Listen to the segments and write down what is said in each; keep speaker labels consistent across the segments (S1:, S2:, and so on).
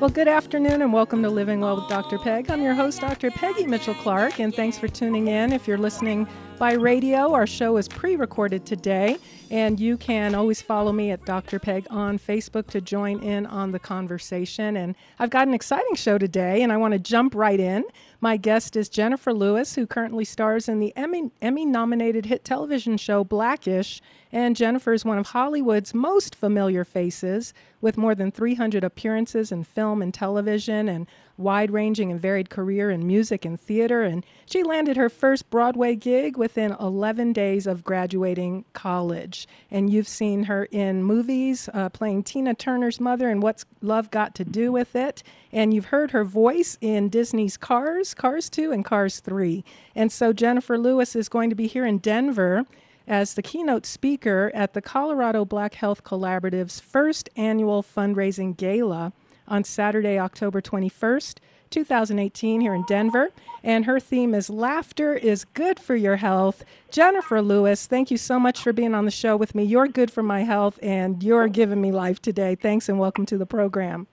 S1: Well, good afternoon and welcome to Living Well with Dr. Peg. I'm your host, Dr. Peggy Mitchell Clark, and thanks for tuning in. If you're listening by radio, our show is pre recorded today, and you can always follow me at Dr. Peg on Facebook to join in on the conversation. And I've got an exciting show today, and I want to jump right in. My guest is Jenifer Lewis, who currently stars in the Emmy, Emmy nominated hit television show Blackish. And Jenifer is one of Hollywood's most familiar faces, with more than 300 appearances in film and television and wide ranging and varied career in music and theater. And she landed her first Broadway gig within 11 days of graduating college. And you've seen her in movies uh, playing Tina Turner's mother and What's Love Got to Do with It. And you've heard her voice in Disney's Cars, Cars 2, and Cars 3. And so Jenifer Lewis is going to be here in Denver as the keynote speaker at the Colorado Black Health Collaborative's first annual fundraising gala on Saturday, October 21st, 2018, here in Denver. And her theme is Laughter is Good for Your Health. Jenifer Lewis, thank you so much for being on the show with me. You're good for my health and you're giving me life today. Thanks and welcome to the program.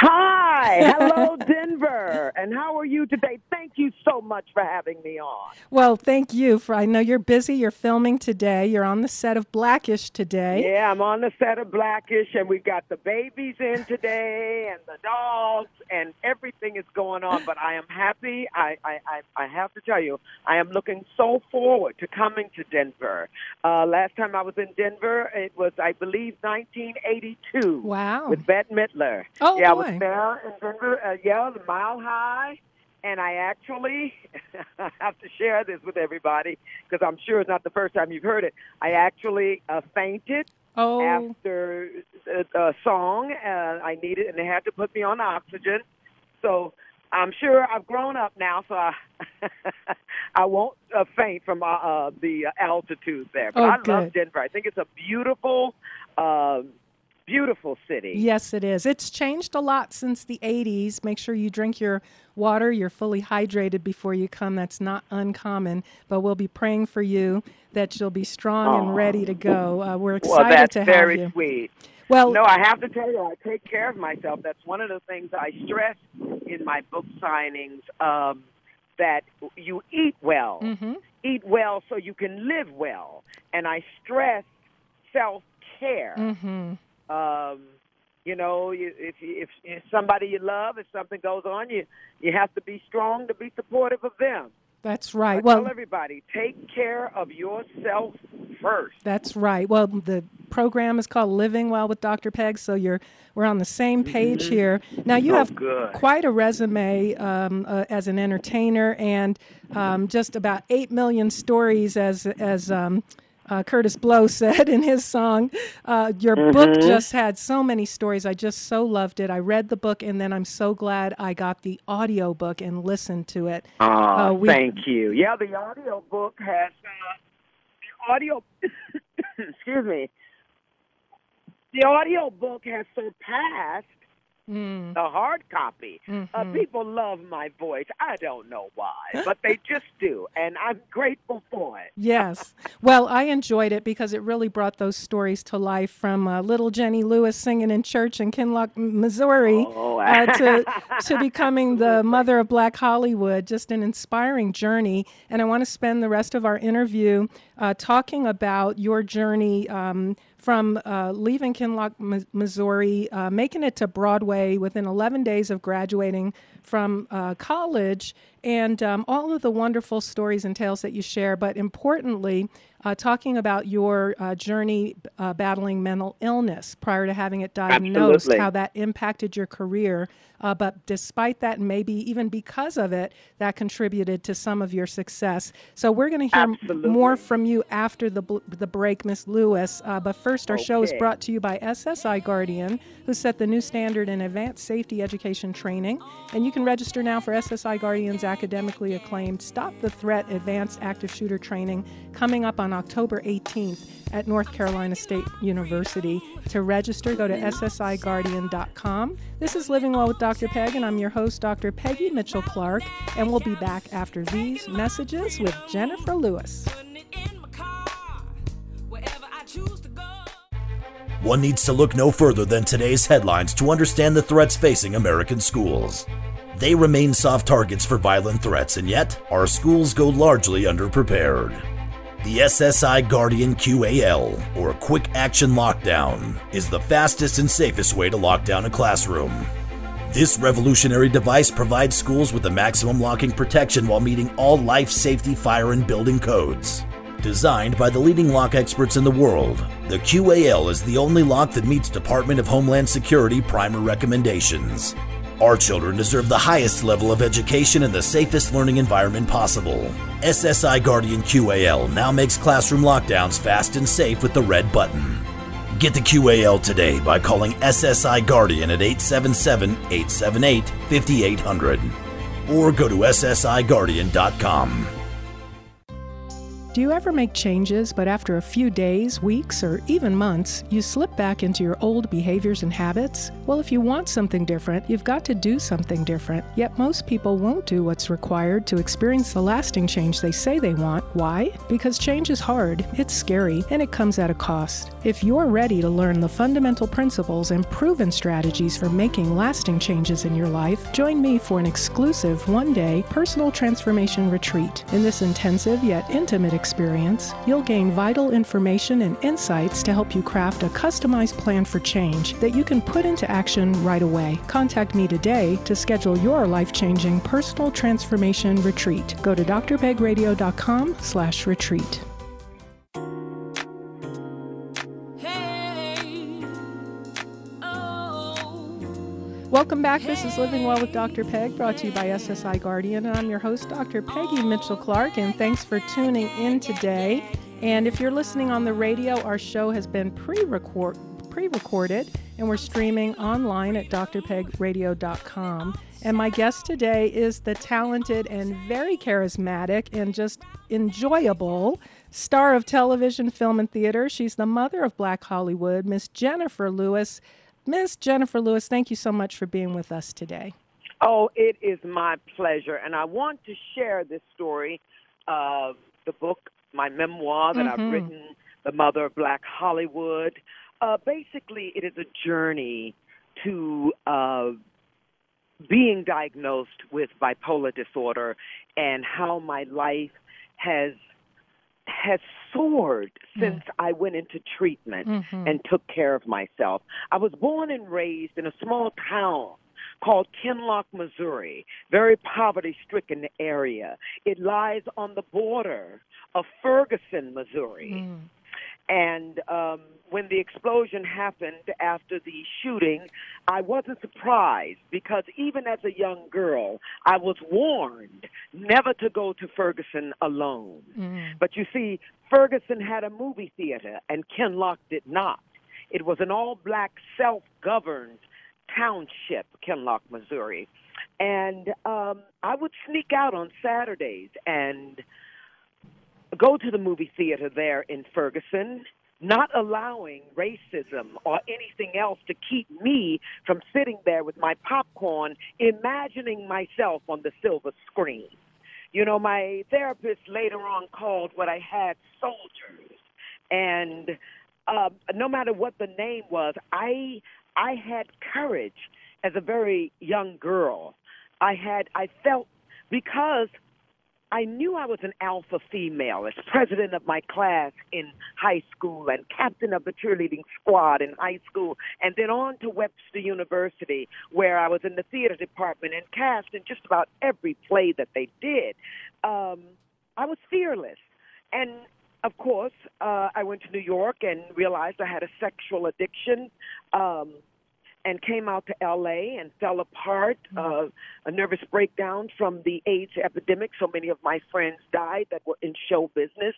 S2: Hi, hello, Denver. And how are you today? Thank you so much for having me on.
S1: Well, thank you for. I know you're busy. You're filming today. You're on the set of Blackish today.
S2: Yeah, I'm on the set of Blackish, and we've got the babies in today, and the dogs, and everything is going on. But I am happy. I I I, I have to tell you, I am looking so forward to coming to Denver. Uh, last time I was in Denver, it was I believe 1982.
S1: Wow.
S2: With Bette Midler.
S1: Oh
S2: yeah,
S1: boy.
S2: Was there in Denver. Uh, yeah, the Mile High and I actually have to share this with everybody because I'm sure it's not the first time you've heard it. I actually uh, fainted
S1: oh.
S2: after a, a song. Uh, I needed, and they had to put me on oxygen. So I'm sure I've grown up now, so I I won't uh, faint from uh, uh, the altitude there. But
S1: oh,
S2: I
S1: good.
S2: love Denver. I think it's a beautiful. Uh, beautiful city.
S1: Yes, it is. It's changed a lot since the 80s. Make sure you drink your water, you're fully hydrated before you come. That's not uncommon, but we'll be praying for you that you'll be strong
S2: oh.
S1: and ready to go. Uh, we're excited
S2: well, that's
S1: to have
S2: very
S1: you.
S2: sweet.
S1: Well,
S2: no, I have to tell you, I take care of myself. That's one of the things I stress in my book signings um, that you eat well.
S1: Mm-hmm.
S2: Eat well so you can live well. And I stress self care.
S1: Mm-hmm.
S2: Um, you know, if, if if somebody you love, if something goes on, you you have to be strong to be supportive of them.
S1: That's right.
S2: I
S1: well,
S2: tell everybody, take care of yourself first.
S1: That's right. Well, the program is called Living Well with Dr. Peg, so you're we're on the same page
S2: mm-hmm.
S1: here. Now you have
S2: good.
S1: quite a resume um, uh, as an entertainer, and um, just about eight million stories as as um, uh, Kurtis Blow said in his song. Uh, your
S2: mm-hmm.
S1: book just had so many stories. I just so loved it. I read the book, and then I'm so glad I got the audio book and listened to it.
S2: Oh,
S1: uh, we,
S2: thank you. Yeah, the audio book has uh, the audio. excuse me. The audio book has surpassed
S1: mm.
S2: the hard copy. Uh,
S1: Mm-hmm.
S2: people love my voice. I don't know why, but they just do, and I'm grateful for it.
S1: Yes. Well, I enjoyed it because it really brought those stories to life from uh, little Jenny Lewis singing in church in Kinloch, Missouri,
S2: Oh,
S1: uh, to, to becoming the mother of Black Hollywood. Just an inspiring journey. And I want to spend the rest of our interview uh, talking about your journey. Um, from uh, leaving Kinloch, Missouri, uh, making it to Broadway within 11 days of graduating from uh, college, and um, all of the wonderful stories and tales that you share, but importantly, uh, talking about your uh, journey uh, battling mental illness prior to having it diagnosed,
S2: Absolutely.
S1: how that impacted your career. Uh, but despite that, and maybe even because of it, that contributed to some of your success. So we're going to hear
S2: Absolutely.
S1: more from you after the bl- the break, Miss Lewis. Uh, but first, our show is brought to you by SSI Guardian, who set the new standard in advanced safety education training. And you can register now for SSI Guardian's academically acclaimed Stop the Threat Advanced Active Shooter Training coming up on October 18th at North Carolina State University. To register, go to ssiguardian.com. This is Living Well with Dr. Peg, and I'm your host, Dr. Peggy Mitchell Clark, and we'll be back after these messages with Jenifer Lewis.
S3: One needs to look no further than today's headlines to understand the threats facing American schools. They remain soft targets for violent threats, and yet our schools go largely underprepared. The SSI Guardian QAL, or Quick Action Lockdown, is the fastest and safest way to lock down a classroom. This revolutionary device provides schools with the maximum locking protection while meeting all life safety, fire, and building codes. Designed by the leading lock experts in the world, the QAL is the only lock that meets Department of Homeland Security primer recommendations. Our children deserve the highest level of education and the safest learning environment possible. SSI Guardian QAL now makes classroom lockdowns fast and safe with the red button. Get the QAL today by calling SSI Guardian at 877 878 5800 or go to SSIGuardian.com.
S1: Do you ever make changes, but after a few days, weeks, or even months, you slip back into your old behaviors and habits? Well, if you want something different, you've got to do something different. Yet most people won't do what's required to experience the lasting change they say they want. Why? Because change is hard, it's scary, and it comes at a cost. If you're ready to learn the fundamental principles and proven strategies for making lasting changes in your life, join me for an exclusive one day personal transformation retreat. In this intensive yet intimate experience, you'll gain vital information and insights to help you craft a customized plan for change that you can put into action right away. Contact me today to schedule your life-changing personal transformation retreat. Go to drpegradio.com slash retreat. Welcome back. This is Living Well with Dr. Peg, brought to you by SSI Guardian. And I'm your host, Dr. Peggy Mitchell Clark, and thanks for tuning in today. And if you're listening on the radio, our show has been pre-record, pre-recorded, and we're streaming online at drpegradio.com. And my guest today is the talented and very charismatic and just enjoyable star of television, film, and theater. She's the mother of Black Hollywood, Miss Jenifer Lewis. Miss Jenifer Lewis, thank you so much for being with us today.
S2: Oh, it is my pleasure. And I want to share this story of the book, my memoir that
S1: Mm-hmm.
S2: I've written, The Mother of Black Hollywood. Uh, basically, it is a journey to uh, being diagnosed with bipolar disorder and how my life has has soared mm. since I went into treatment mm-hmm. and took care of myself. I was born and raised in a small town called Kinloch, Missouri, very poverty stricken area. It lies on the border of Ferguson, Missouri. Mm. And um, when the explosion happened after the shooting, I wasn't surprised because even as a young girl, I was warned never to go to Ferguson alone. But you see, Ferguson had a movie theater and Kinloch did not. It was an all black, self governed township, Kinloch, Missouri. And um, I would sneak out on Saturdays and go to the movie theater there in Ferguson, not allowing racism or anything else to keep me from sitting there with my popcorn, imagining myself on the silver screen. You know, my therapist later on called what I had soldiers, and uh, no matter what the name was, I I had courage as a very young girl. I had I felt because I knew I was an alpha female as president of my class in high school and captain of the cheerleading squad in high school, and then on to Webster University, where I was in the theater department and cast in just about every play that they did. Um, I was fearless. And of course, uh, I went to New York and realized I had a sexual addiction. Um, and came out to LA and fell apart, uh, a nervous breakdown from the AIDS epidemic. So many of my friends died that were in show business.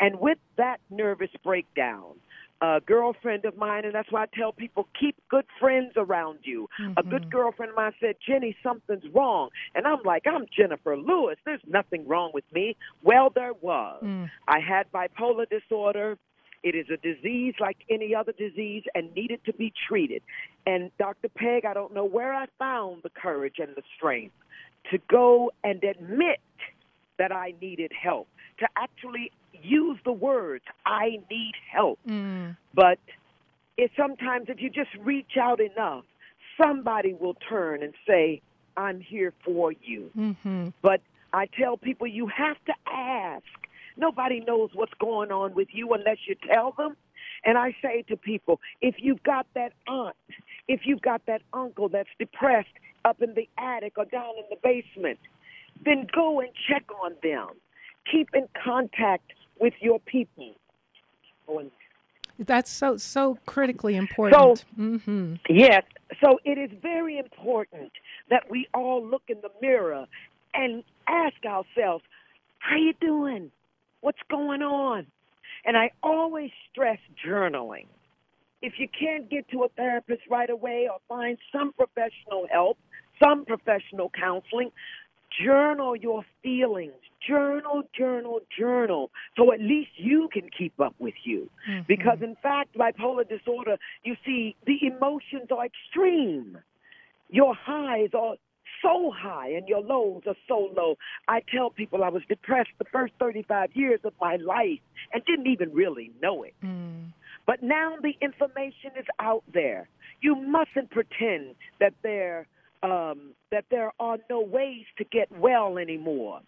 S2: And with that nervous breakdown, a girlfriend of mine, and that's why I tell people keep good friends around you. A good girlfriend of mine said, Jenny, something's wrong. And I'm like, I'm Jenifer Lewis. There's nothing wrong with me. Well, there was. I had bipolar disorder. It is a disease like any other disease and needed to be treated. And Dr. Peg, I don't know where I found the courage and the strength to go and admit that I needed help, to actually use the words, I need help. But is sometimes if you just reach out enough, somebody will turn and say, I'm here for you.
S1: Mm-hmm.
S2: But I tell people you have to ask. Nobody knows what's going on with you unless you tell them. And I say to people, if you've got that aunt, if you've got that uncle that's depressed up in the attic or down in the basement, then go and check on them. Keep in contact with your people.
S1: That's so so critically important.
S2: So,
S1: mm-hmm.
S2: Yes. So it is very important that we all look in the mirror and ask ourselves, how you doing? What's going on? And I always stress journaling. If you can't get to a therapist right away or find some professional help, some professional counseling, journal your feelings. Journal, journal, journal. So at least you can keep up with you.
S1: Mm-hmm.
S2: Because in fact, bipolar disorder, you see, the emotions are extreme. Your highs are so high and your lows are so low. I tell people I was depressed the first 35 years of my life and didn't even really know it.
S1: Mm.
S2: But now the information is out there. You mustn't pretend that there um, that there are no ways to get well anymore.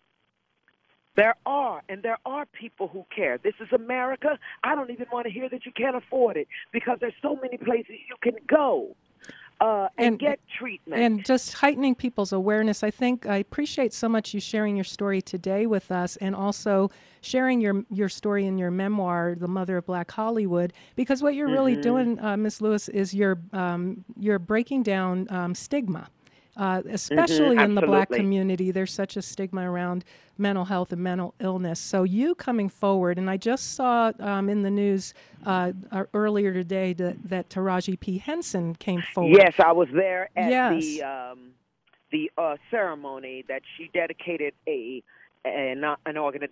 S2: There are, and there are people who care. This is America. I don't even want to hear that you can't afford it because there's so many places you can go uh, and,
S1: And-
S2: get treatment.
S1: And just heightening people's awareness. I think I appreciate so much you sharing your story today with us, and also sharing your your story in your memoir, "The Mother of Black Hollywood." Because what you're
S2: Mm-hmm.
S1: really doing, uh, Miss Lewis, is you're um, you're breaking down um, stigma. Uh, especially in the black community, there's such a stigma around mental health and mental illness. So you coming forward, and I just saw um, in the news uh, uh, earlier today that, that Taraji P Henson came forward.
S2: Yes, I was there at
S1: Yes.
S2: the um, the uh, ceremony that she dedicated a an, an organi-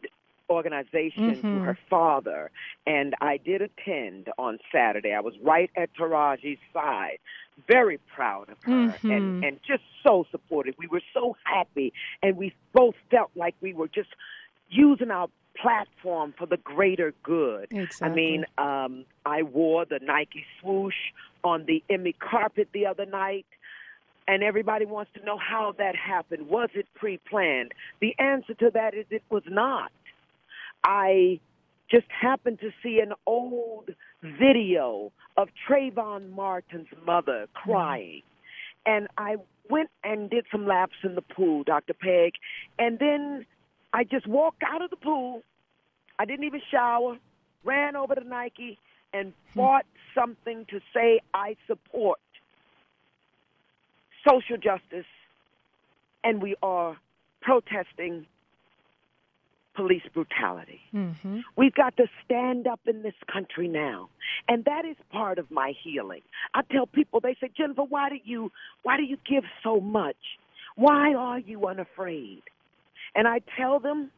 S2: organization to
S1: Mhm.
S2: her father, and I did attend on Saturday. I was right at Taraji's side, very proud of her,
S1: Mhm.
S2: and and just so supportive. We were so happy, and we both felt like we were just using our platform for the greater good.
S1: Exactly.
S2: I mean, um, I wore the Nike swoosh on the Emmy carpet the other night, and everybody wants to know how that happened. Was it pre planned? The answer to that is it was not. I just happened to see an old video of Trayvon Martin's mother mm-hmm. crying. And I went and did some laps in the pool, Dr. Peg, and then I just walked out of the pool. I didn't even shower, ran over to Nike and hmm. bought something to say I support social justice and we are protesting police brutality.
S1: hmm
S2: We've got to stand up in this country now. And that is part of my healing. I tell people, they say, Jenifer, why do you why do you give so much? Why are you unafraid? And I tell them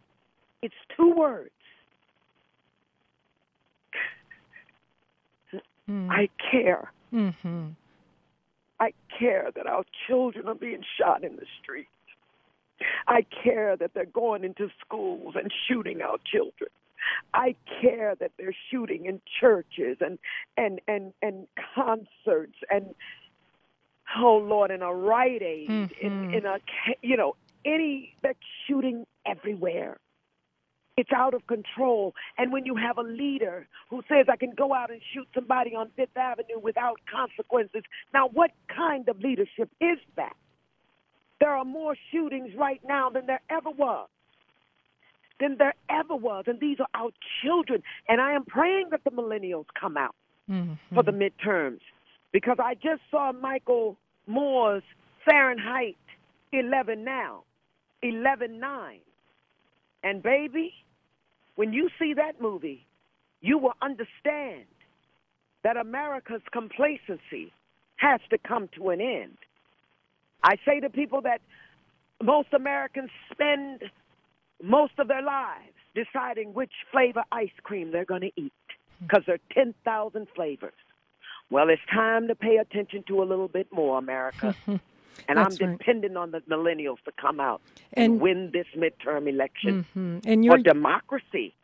S2: it's two words. I care.
S1: Mm-hmm.
S2: I care that our children are being shot in the streets. I care that they're going into schools and shooting our children. I care that they're shooting in churches and and and and concerts and oh Lord in a Rite Aid in
S1: Mhm.
S2: in a ca- you know any that's shooting everywhere. It's out of control. And when you have a leader who says, I can go out and shoot somebody on Fifth Avenue without consequences, now what kind of leadership is that? There are more shootings right now than there ever was. Than there ever was. And these are our children. And I am praying that the millennials come out
S1: Mm-hmm.
S2: for the midterms because I just saw Michael Moore's Fahrenheit 11 now, 11 9. And baby, when you see that movie, you will understand that America's complacency has to come to an end. I say to people that most Americans spend most of their lives deciding which flavor ice cream they're going to eat because there are 10,000 flavors. Well, it's time to pay attention to a little bit more, America. and I'm
S1: That's right.
S2: depending on the millennials to come out and,
S1: And-
S2: win this midterm election
S1: hmm And
S2: for democracy.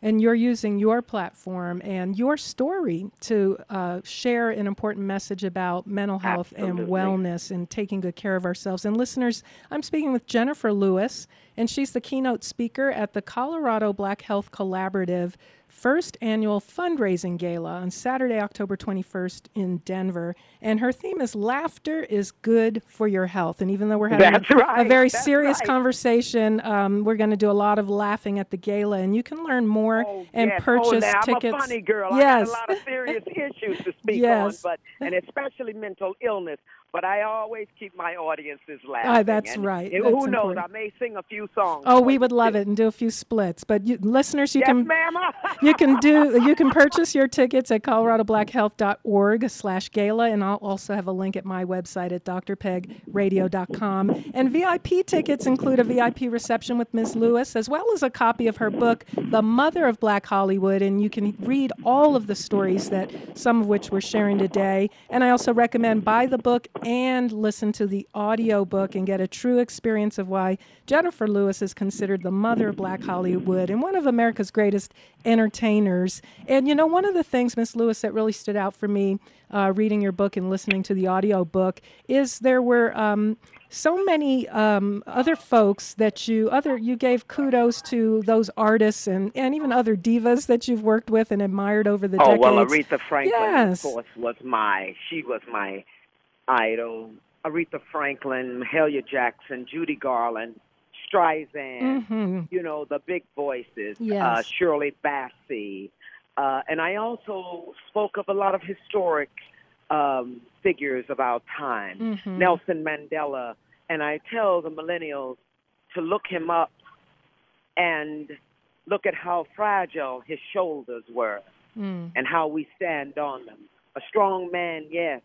S1: And you're using your platform and your story to uh, share an important message about mental health
S2: Absolutely.
S1: and wellness and taking good care of ourselves. And listeners, I'm speaking with Jenifer Lewis, and she's the keynote speaker at the Colorado Black Health Collaborative first annual fundraising gala on Saturday, October 21st in Denver. And her theme is Laughter is Good for Your Health. And even though we're having
S2: That's right.
S1: a very serious
S2: right.
S1: conversation, um, we're going to do a lot of laughing at the gala. And you can learn more
S2: Oh,
S1: and
S2: yes.
S1: purchase
S2: oh, now,
S1: tickets.
S2: I'm a funny girl.
S1: Yes.
S2: I got a lot of serious issues to speak
S1: Yes.
S2: on, but and especially mental illness. But I always keep my audiences laughing.
S1: Ah, that's
S2: and
S1: right.
S2: Who
S1: That's
S2: knows?
S1: important.
S2: I may sing a few songs.
S1: Oh, we would love it and do a few splits. But you, listeners, you
S2: Yes,
S1: can
S2: ma'am.
S1: you can do you can purchase your tickets at coloradoblackhealth.org slash gala and i'll also have a link at my website at drpegradio.com and vip tickets include a vip reception with ms lewis as well as a copy of her book the mother of black hollywood and you can read all of the stories that some of which we're sharing today and i also recommend buy the book and listen to the audio book and get a true experience of why jenifer lewis is considered the mother of black hollywood and one of america's greatest entertainers. And you know, one of the things, Miss Lewis, that really stood out for me uh, reading your book and listening to the audio book is there were um, so many um, other folks that you other you gave kudos to those artists and, and even other divas that you've worked with and admired over the
S2: Oh
S1: decades.
S2: well, Aretha Franklin,
S1: Yes.
S2: of course, was my she was my idol. Aretha Franklin, Mahalia Jackson, Judy Garland, Streisand.
S1: hmm
S2: You know the big voices. Uh, Shirley Bassey, uh, and I also spoke of a lot of historic um, figures of our time.
S1: Mhm.
S2: Nelson Mandela, and I tell the millennials to look him up and look at how fragile his shoulders were
S1: Mm.
S2: and how we stand on them. A strong man, yes,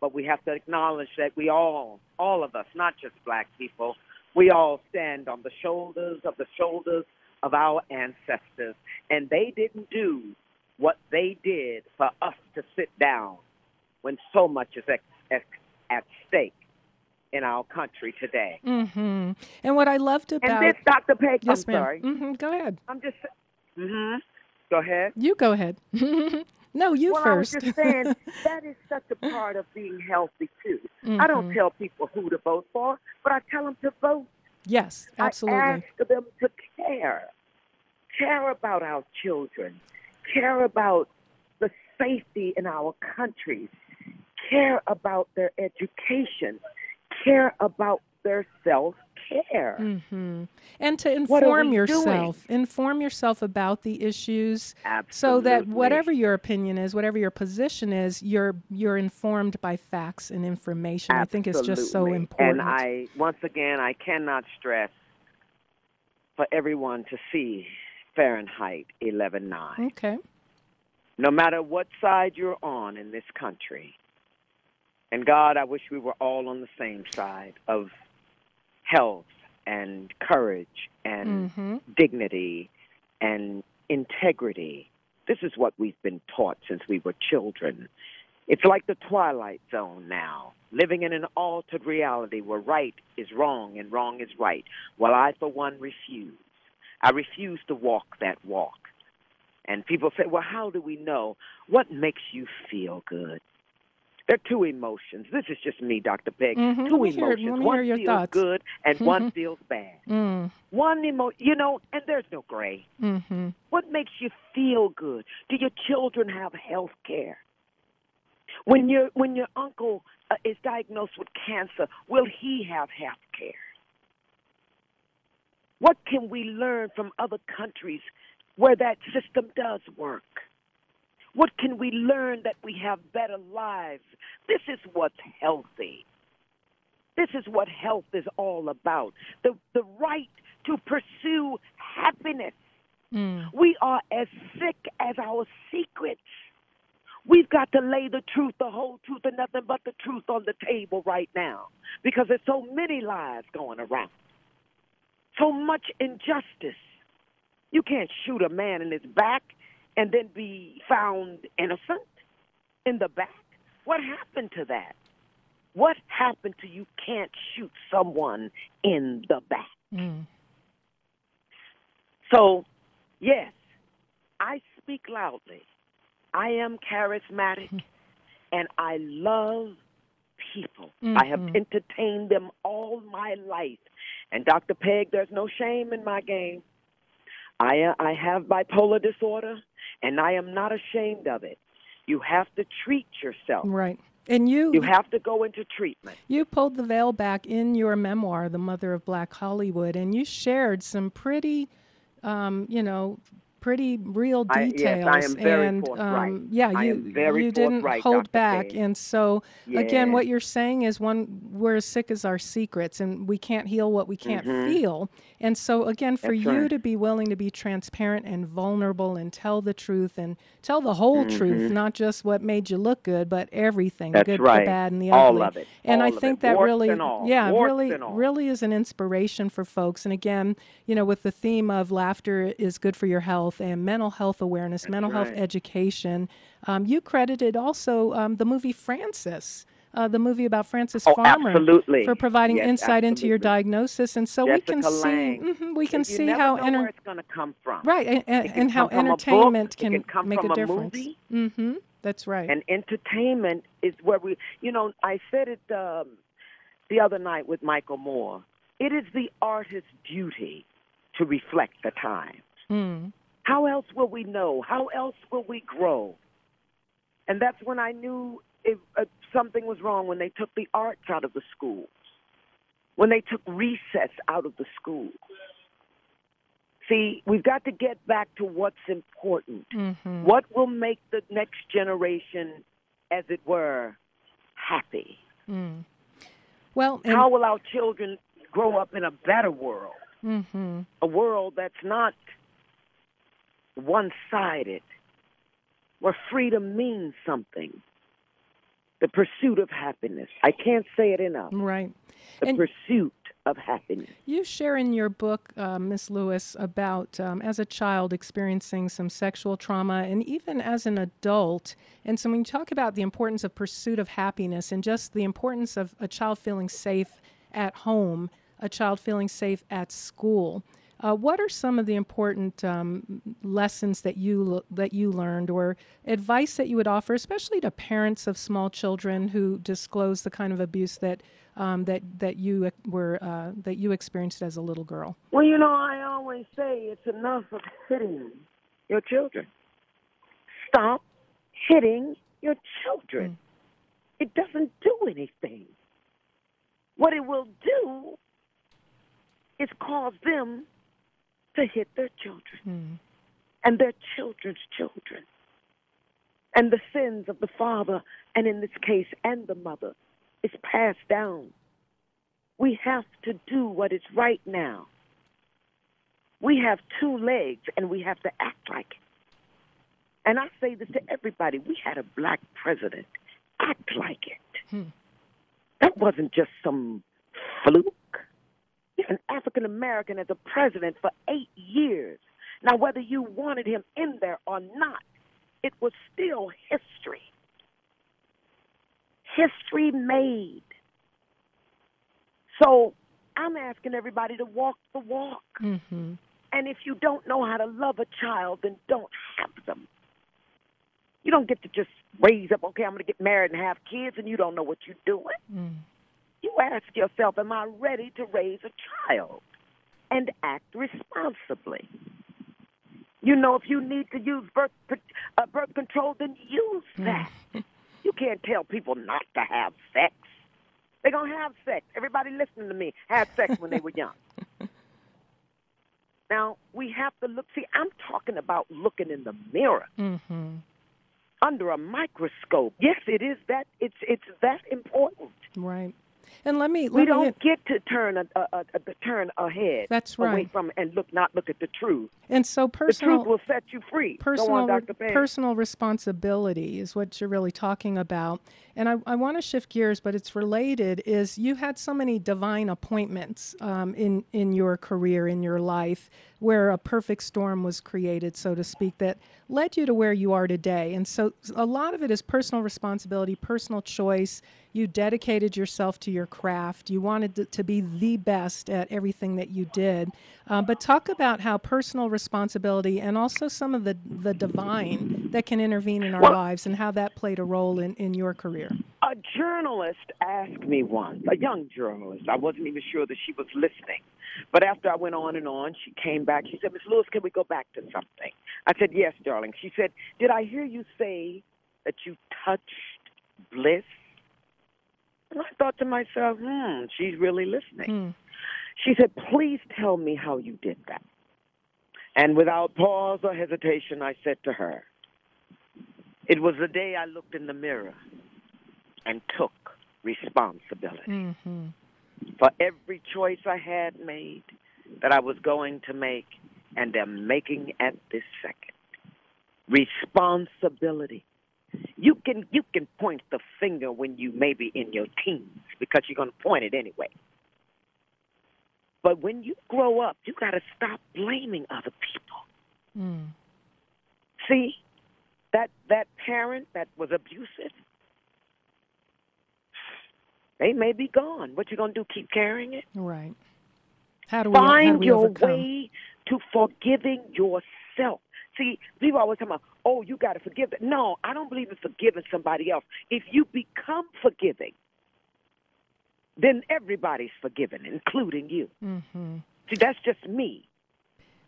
S2: but we have to acknowledge that we all, all of us, not just black people, we all stand on the shoulders of the shoulders of our ancestors. And they didn't do what they did for us to sit down when so much is ex- ex- at stake in our country today.
S1: hmm And what I loved about.
S2: And this, Dr. Peg,
S1: yes,
S2: I'm
S1: ma'am.
S2: sorry.
S1: hmm Go ahead.
S2: I'm just, mm-hmm. Go ahead.
S1: You go ahead. no, you
S2: well,
S1: first.
S2: I was just saying that is such a part of being healthy too. I don't
S1: Mhm.
S2: tell people who to vote for, but I tell them to vote.
S1: yes, absolutely.
S2: I ask them to care, care about our children, care about the safety in our country, care about their education, care about their self care.
S1: hmm And to inform yourself, inform yourself about the issues,
S2: Absolutely.
S1: so that whatever your opinion is, whatever your position is, you're you're informed by facts and information. I think it's just so important.
S2: And I, once again, I cannot stress for everyone to see Fahrenheit 11.9.
S1: okay.
S2: No matter what side you're on in this country, and God, I wish we were all on the same side of health and courage and
S1: hmm
S2: dignity and integrity. This is what we've been taught since we were children. It's like the twilight zone now, living in an altered reality where right is wrong and wrong is right. Well, I, for one, refuse. I refuse to walk that walk. And people say, well, how do we know? What makes you feel good? There are two emotions. This is just me, Dr. Peg.
S1: Mhm.
S2: Two
S1: Let me hear-
S2: emotions. one feels
S1: thoughts.
S2: good and one feels bad.
S1: Mm.
S2: One emo, you know, and there's no gray.
S1: hmm
S2: What makes you feel good? Do your children have health care? When your when your uncle uh, is diagnosed with cancer, will he have health care? What can we learn from other countries where that system does work? What can we learn that we have better lives? This is what's healthy. This is what health is all about. The the right to pursue happiness.
S1: Mm.
S2: We are as sick as our secrets. We've got to lay the truth, the whole truth, and nothing but the truth on the table right now because there's so many lies going around, so much injustice. You can't shoot a man in his back and then be found innocent in the back. What happened to that? What happened to you can't shoot someone in the back?
S1: Mm.
S2: So, yes, I speak loudly. I am charismatic and I love people. Mm-hmm. I have mm-hmm. entertained them all my life. And Dr. Peg, there's no shame in my game. I uh, I have bipolar disorder and I am not ashamed of it. You have to treat yourself.
S1: Right. And you
S2: you have to go into treatment.
S1: You pulled the veil back in your memoir, The Mother of Black Hollywood, and you shared some pretty um, you know, pretty real details.
S2: I, yes, I am very and um,
S1: yeah, you you didn't hold
S2: Dr.
S1: back. And so again, what you're saying is one we're as sick as our secrets, and we can't heal what we can't mm-hmm. feel. And so again, for
S2: That's
S1: you
S2: right.
S1: to be willing to be transparent and vulnerable and tell the truth and tell the whole
S2: mm-hmm.
S1: truth, not just what made you look good, but everything,
S2: That's
S1: good,
S2: right.
S1: the bad, and the
S2: all
S1: ugly.
S2: Of it.
S1: And
S2: all
S1: I think that
S2: Warts
S1: really, yeah,
S2: Warts
S1: really, really is an inspiration for folks. And again, you know, with the theme of laughter is good for your health and mental health awareness,
S2: That's
S1: mental
S2: right.
S1: health education, um, you credited also um, the movie Frances. Uh, the movie about Frances
S2: oh,
S1: Farmer
S2: absolutely.
S1: for providing
S2: yes,
S1: insight
S2: absolutely.
S1: into your diagnosis, and so
S2: Jessica
S1: we can
S2: Lange.
S1: see mm-hmm, we can see how enter-
S2: where it's going to come from.
S1: right and, and,
S2: can
S1: and how
S2: come from a book,
S1: entertainment
S2: it
S1: can,
S2: can come
S1: make
S2: from
S1: a
S2: a
S1: difference.
S2: movie.
S1: Mm-hmm. That's right.
S2: And entertainment is where we, you know, I said it um, the other night with Michael Moore. It is the artist's duty to reflect the time.
S1: Mm.
S2: How else will we know? How else will we grow? And that's when I knew if, uh, something was wrong when they took the arts out of the schools, when they took recess out of the schools. See, we've got to get back to what's important.
S1: Mm-hmm.
S2: What will make the next generation, as it were, happy?
S1: Mm. Well, and,
S2: How will our children grow up in a better world?
S1: mm-hmm.
S2: A world that's not one sided, where freedom means something. The pursuit of happiness. I can't say it enough.
S1: right.
S2: The
S1: And-
S2: pursuit of happiness.
S1: You share in your book, uh, Miss Lewis, about um, as a child experiencing some sexual trauma, and even as an adult. And so, when you talk about the importance of pursuit of happiness and just the importance of a child feeling safe at home, a child feeling safe at school, uh, what are some of the important um, lessons that you that you learned, or advice that you would offer, especially to parents of small children who disclose the kind of abuse that um, that that you were uh, that you experienced as a little girl?
S2: Well, you know, I always say it's enough of hitting your children. Stop hitting your children. It doesn't do anything. What it will do is cause them to hit their children
S1: Mm.
S2: and their children's children. And the sins of the father, and in this case, and the mother, is passed down. We have to do what is right now. We have two legs, and we have to act like it. And I say this to everybody we had a black president. Act like it.
S1: Hmm.
S2: That wasn't just some fluke. An African American as a president for eight years. Now, whether you wanted him in there or not, it was still history. History made. So I'm asking everybody to walk the walk.
S1: Mm-hmm.
S2: And if you don't know how to love a child, then don't have them. You don't get to just raise up, okay, I'm going to get married and have kids, and you don't know what you're doing.
S1: Mm.
S2: You ask yourself, am I ready to raise a child and act responsibly? You know, if you need to use birth, uh, birth control, then use that. you can't tell people not to have sex. They're going to have sex. Everybody listening to me had sex when they were young. now, we have to look. See, I'm talking about looking in the mirror
S1: Mm-hmm.
S2: under a microscope. Yes, it is that. It's it's that important.
S1: Right. And let me let
S2: We
S1: me
S2: don't get to turn a, a, a, a turn ahead.
S1: That's right.
S2: Away from and look not look at the truth.
S1: and so personal.
S2: The truth will set you free.
S1: personal
S2: on, Dr. Payne.
S1: personal responsibility is what you're really talking about and i, I want to shift gears but it's related is you had so many divine appointments um, in in your career in your life where a perfect storm was created, so to speak, that led you to where you are today. And so a lot of it is personal responsibility, personal choice. You dedicated yourself to your craft. You wanted to, to be the best at everything that you did. Uh, but talk about how personal responsibility and also some of the, the divine that can intervene in our well, lives and how that played a role in, in your career.
S2: A journalist asked me once, a young journalist, I wasn't even sure that she was listening. But after I went on and on, she came back. She said, Miss Lewis, can we go back to something? I said, Yes, darling. She said, Did I hear you say that you touched bliss? And I thought to myself, hmm, she's really listening. Hmm. She said, Please tell me how you did that. And without pause or hesitation, I said to her, It was the day I looked in the mirror and took responsibility mm-hmm. for every choice I had made that I was going to make and am making at this second. Responsibility. You can you can point the finger when you may be in your teens because you're going to point it anyway. But when you grow up, you got to stop blaming other people. Mm. See, that that parent that was abusive, they may be gone. What you gonna do? Keep carrying it?
S1: Right. How do
S2: we find
S1: how do we
S2: your
S1: overcome?
S2: way to forgiving yourself? See, people always talk about, oh, you got to forgive. It. No, I don't believe in forgiving somebody else. If you become forgiving, then everybody's forgiven, including you. Mm-hmm. See, that's just me.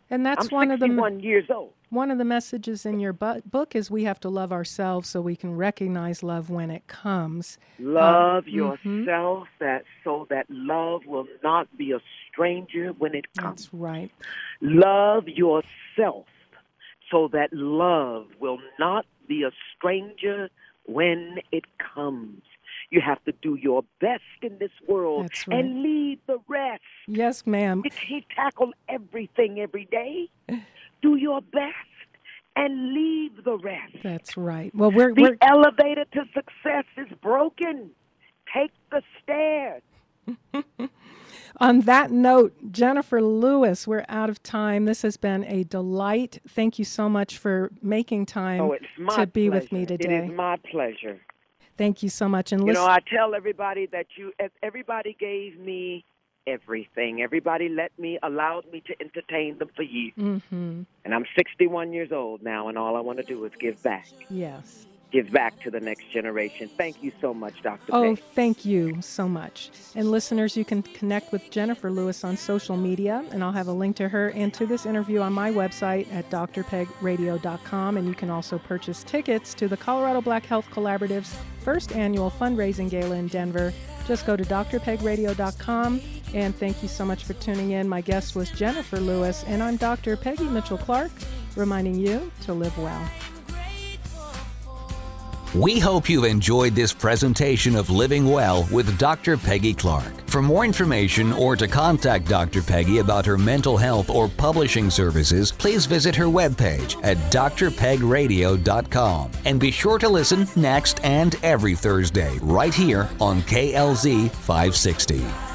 S1: And that's
S2: I'm
S1: one of the
S2: years old.
S1: One of the messages in your bu- book is we have to love ourselves so we can recognize love when it comes.
S2: Love mm-hmm. yourself that so that love will not be a stranger when it comes.
S1: That's right.
S2: Love yourself so that love will not be a stranger when it comes. You have to do your best in this world
S1: right.
S2: and leave the rest.
S1: Yes, ma'am.
S2: You can't tackle everything every day. Do your best and leave the rest.
S1: That's right. Well, we're
S2: the
S1: we're...
S2: elevator to success is broken. Take the stairs.
S1: On that note, Jenifer Lewis, we're out of time. This has been a delight. Thank you so much for making time
S2: oh,
S1: to be
S2: pleasure.
S1: with me today.
S2: It is my pleasure.
S1: Thank you so much. And
S2: you
S1: listen-
S2: know, I tell everybody that you, everybody gave me everything. Everybody let me, allowed me to entertain them for years. Mm-hmm. And I'm 61 years old now, and all I want to do is give back.
S1: Yes
S2: give back to the next generation. Thank you so much, Dr.
S1: Oh, thank you so much. And listeners, you can connect with Jenifer Lewis on social media, and I'll have a link to her and to this interview on my website at drpegradio.com. And you can also purchase tickets to the Colorado Black Health Collaborative's first annual fundraising gala in Denver. Just go to drpegradio.com. And thank you so much for tuning in. My guest was Jenifer Lewis, and I'm Dr. Peggy Mitchell Clark, reminding you to live well.
S4: We hope you've enjoyed this presentation of Living Well with Dr. Peggy Clark. For more information or to contact Dr. Peggy about her mental health or publishing services, please visit her webpage at drpegradio.com. And be sure to listen next and every Thursday right here on KLZ 560.